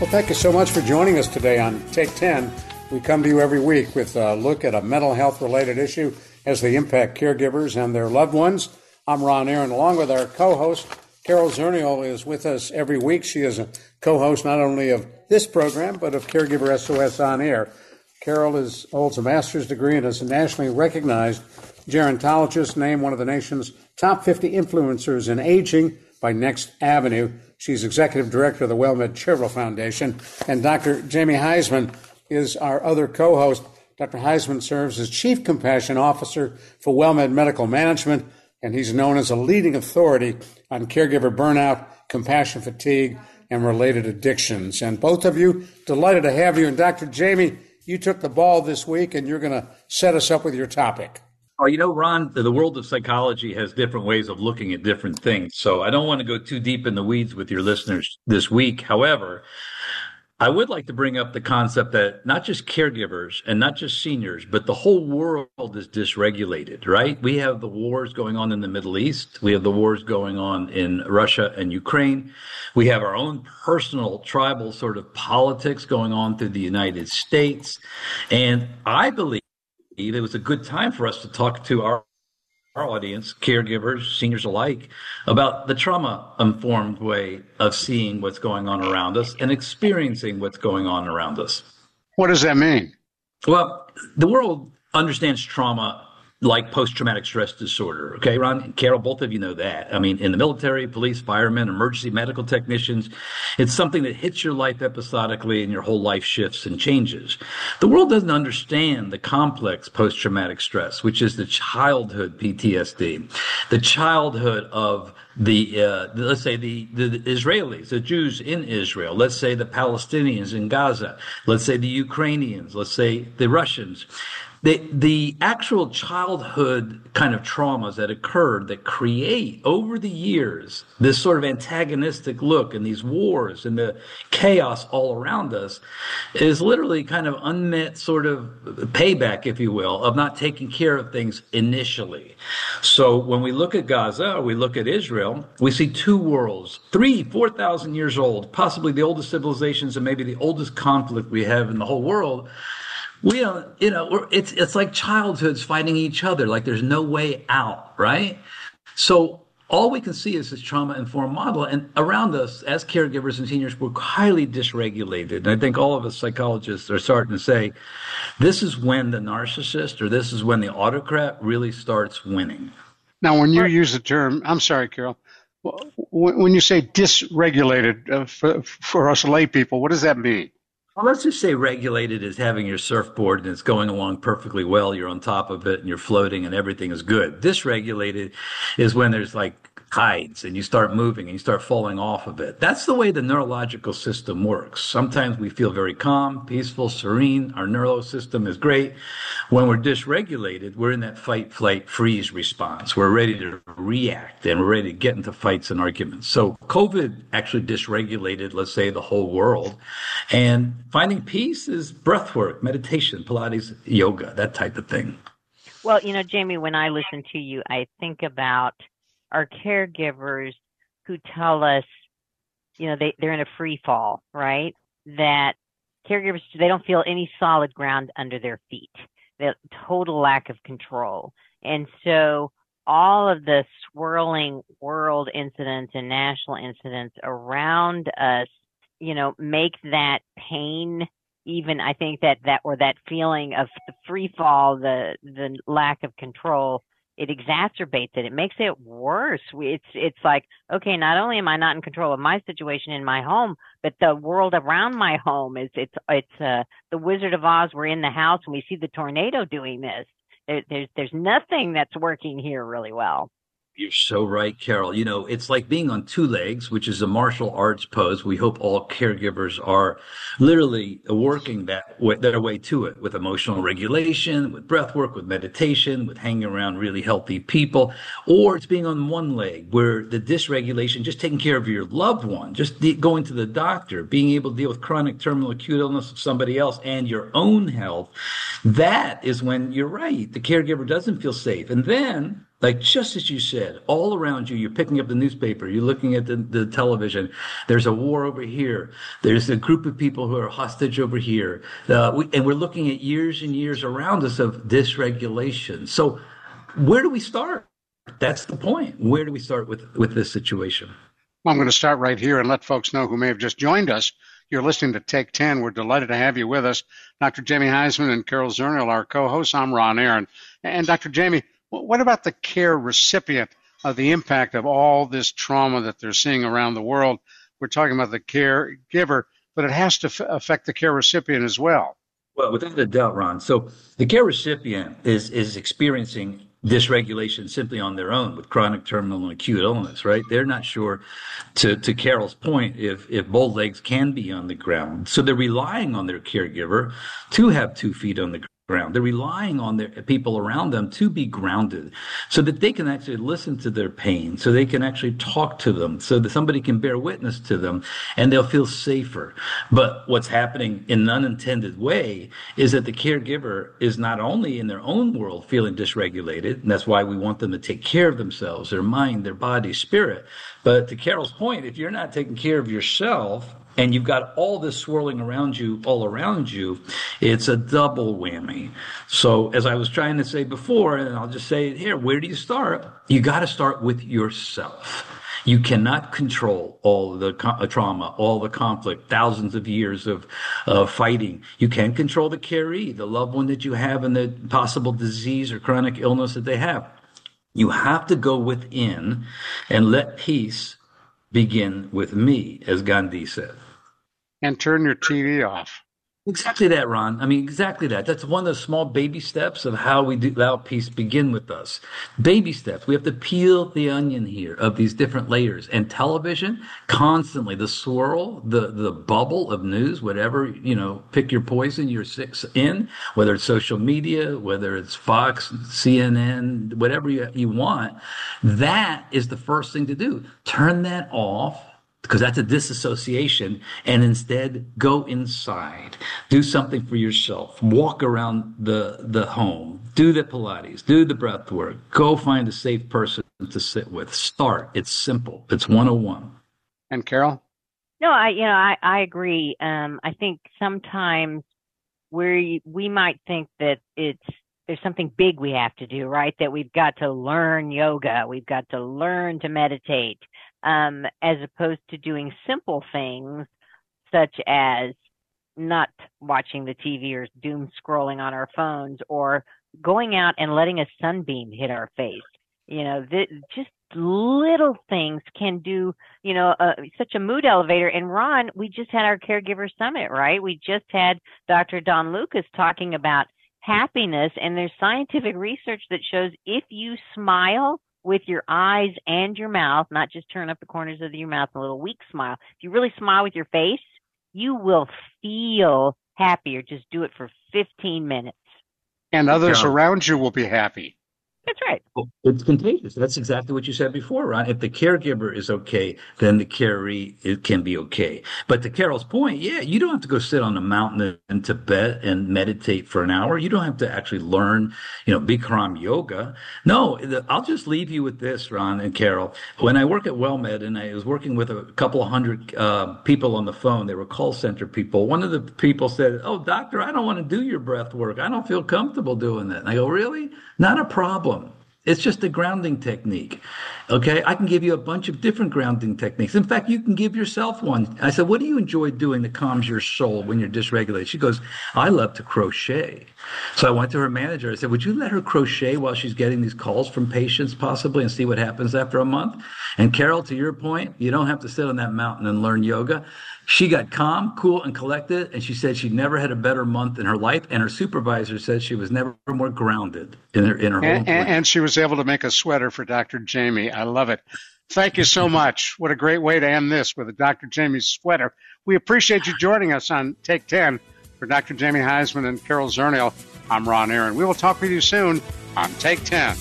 Well, thank you so much for joining us today on Take 10. We come to you every week with a look at a mental health related issue as they impact caregivers and their loved ones. I'm Ron Aaron, along with our co host, Carol Zernial, is with us every week. She is a co host not only of this program, but of Caregiver SOS On Air. Carol is, holds a master's degree and is a nationally recognized gerontologist, named one of the nation's top 50 influencers in aging by Next Avenue. She's executive director of the WellMed Charitable Foundation. And Dr. Jamie Huysman is our other co host. Dr. Huysman serves as chief compassion officer for WellMed Medical Management, and he's known as a leading authority on caregiver burnout, compassion fatigue, and related addictions. And both of you, delighted to have you. And Dr. Jamie, you took the ball this week, and you're going to set us up with your topic. Oh, you know, Ron, the world of psychology has different ways of looking at different things. So I don't want to go too deep in the weeds with your listeners this week. However, I would like to bring up the concept that not just caregivers and not just seniors, but the whole world is dysregulated, right? We have the wars going on in the Middle East. We have the wars going on in Russia and Ukraine. We have our own personal tribal sort of politics going on through the United States. And I believe it was a good time for us to talk to our our audience, caregivers, seniors alike, about the trauma informed way of seeing what's going on around us and experiencing what's going on around us. What does that mean? Well, the world understands trauma like post traumatic stress disorder. Okay, Ron, Carol, both of you know that. I mean, in the military, police, firemen, emergency medical technicians, it's something that hits your life episodically and your whole life shifts and changes. The world doesn't understand the complex post traumatic stress, which is the childhood PTSD, the childhood of the, uh, let's say the, the Israelis, the Jews in Israel, let's say the Palestinians in Gaza, let's say the Ukrainians, let's say the Russians the the actual childhood kind of traumas that occurred that create over the years this sort of antagonistic look and these wars and the chaos all around us is literally kind of unmet sort of payback if you will of not taking care of things initially. So when we look at gaza we look at israel we see two worlds three four thousand years old possibly the oldest civilizations and maybe the oldest conflict we have in the whole world we don't, you know, it's it's like childhoods fighting each other. Like there's no way out, right? So all we can see is this trauma informed model, and around us as caregivers and seniors, we're highly dysregulated. And I think all of us psychologists are starting to say, this is when the narcissist or this is when the autocrat really starts winning. Now, when you use the term, I'm sorry, Carol. When you say dysregulated uh, for, for us lay people, what does that mean? Well, let's just say regulated is having your surfboard and it's going along perfectly well. You're on top of it and you're floating and everything is good. Dysregulated is when there's like tides and you start moving and you start falling off of it. That's the way the neurological system works. Sometimes we feel very calm, peaceful, serene. Our neural system is great. When we're dysregulated, we're in that fight, flight, freeze response. We're ready to react and we're ready to get into fights and arguments. So COVID actually dysregulated, let's say, the whole world. And finding peace is breath work, meditation, Pilates, yoga, that type of thing. Well, you know, Jamie, when I listen to you, I think about our caregivers who tell us, you know, they, they're in a free fall, right? That caregivers, they don't feel any solid ground under their feet. The total lack of control. And so all of the swirling world incidents and national incidents around us, you know, make that pain even I think that that or that feeling of the free fall, the the lack of control it exacerbates it. It makes it worse. It's it's like okay, not only am I not in control of my situation in my home, but the world around my home is it's it's uh, the Wizard of Oz. We're in the house and we see the tornado doing this. There, there's there's nothing that's working here really well. You're so right, Carol. You know, it's like being on two legs, which is a martial arts pose. We hope all caregivers are literally working that way, their way to it with emotional regulation, with breath work, with meditation, with hanging around really healthy people. Or it's being on one leg where the dysregulation, just taking care of your loved one, just de- going to the doctor, being able to deal with chronic terminal acute illness of somebody else and your own health. That is when you're right. The caregiver doesn't feel safe. And then like just as you said, all around you, you're picking up the newspaper, you're looking at the, the television. There's a war over here. There's a group of people who are hostage over here. Uh, we, and we're looking at years and years around us of dysregulation. So where do we start? That's the point. Where do we start with, with this situation? I'm going to start right here and let folks know who may have just joined us. You're listening to Take 10. We're delighted to have you with us. Dr. Jamie Huysman and Carol Zernial, our co-hosts. I'm Ron Aaron. And Dr. Jamie, what about the care recipient of the impact of all this trauma that they're seeing around the world? We're talking about the caregiver, but it has to f- affect the care recipient as well. Well, without a doubt, Ron. So the care recipient is is experiencing dysregulation simply on their own with chronic terminal and acute illness, right? They're not sure, to, to Carol's point, if, if both legs can be on the ground. So they're relying on their caregiver to have two feet on the ground. They're relying on their people around them to be grounded so that they can actually listen to their pain, so they can actually talk to them, so that somebody can bear witness to them and they'll feel safer. But what's happening in an unintended way is that the caregiver is not only in their own world feeling dysregulated, and that's why we want them to take care of themselves, their mind, their body, spirit. But to Carol's point, if you're not taking care of yourself, and you've got all this swirling around you, all around you, it's a double whammy. So, as I was trying to say before, and I'll just say it here, where do you start? You got to start with yourself. You cannot control all the co- trauma, all the conflict, thousands of years of uh, fighting. You can control the caree, the loved one that you have, and the possible disease or chronic illness that they have. You have to go within and let peace begin with me, as Gandhi said. And turn your TV off. Exactly that, Ron. I mean, exactly that. That's one of the small baby steps of how we do, allow peace begin with us. Baby steps. We have to peel the onion here of these different layers. And television, constantly, the swirl, the, the bubble of news, whatever, you know, pick your poison, you're six in, whether it's social media, whether it's Fox, CNN, whatever you, you want. That is the first thing to do. Turn that off because that's a disassociation and instead go inside. Do something for yourself. Walk around the the home. Do the pilates. Do the breath work. Go find a safe person to sit with. Start. It's simple. It's 101 and carol? No i you know i i agree. Um i think sometimes we we might think that it's there's something big we have to do, right? That we've got to learn yoga, we've got to learn to meditate, um, as opposed to doing simple things such as not watching the TV or doom scrolling on our phones or going out and letting a sunbeam hit our face. You know, th- just little things can do, you know, uh, such a mood elevator. And Ron, we just had our caregiver summit, right? We just had Dr. Don Lucas talking about happiness and there's scientific research that shows if you smile with your eyes and your mouth, not just turn up the corners of your mouth, a little weak smile. If you really smile with your face, you will feel happier. Just do it for 15 minutes. And others yeah. around you will be happy. That's right. It's contagious. That's exactly what you said before, Ron. If the caregiver is okay, then the caree it can be okay. But to Carol's point, yeah, you don't have to go sit on a mountain in Tibet and meditate for an hour. You don't have to actually learn, you know, Bikram yoga. No, I'll just leave you with this, Ron and Carol. When I work at WellMed and I was working with a couple hundred uh, people on the phone, they were call center people. One of the people said, "Oh, doctor, I don't want to do your breath work. I don't feel comfortable doing that." And I go, "Really? Not a problem." It's just a grounding technique. Okay. I can give you a bunch of different grounding techniques. In fact, you can give yourself one. I said, What do you enjoy doing that calms your soul when you're dysregulated? She goes, I love to crochet. So I went to her manager. I said, Would you let her crochet while she's getting these calls from patients, possibly, and see what happens after a month? And Carol, to your point, you don't have to sit on that mountain and learn yoga. She got calm, cool, and collected, and she said she never had a better month in her life. And her supervisor said she was never more grounded in her in her and, and, and she was able to make a sweater for Dr. Jamie. I love it. Thank you so much. What a great way to end this with a Dr. Jamie sweater. We appreciate you joining us on Take 10 for Dr. Jamie Huysman and Carol Zernial. I'm Ron Aaron. We will talk with you soon on Take 10.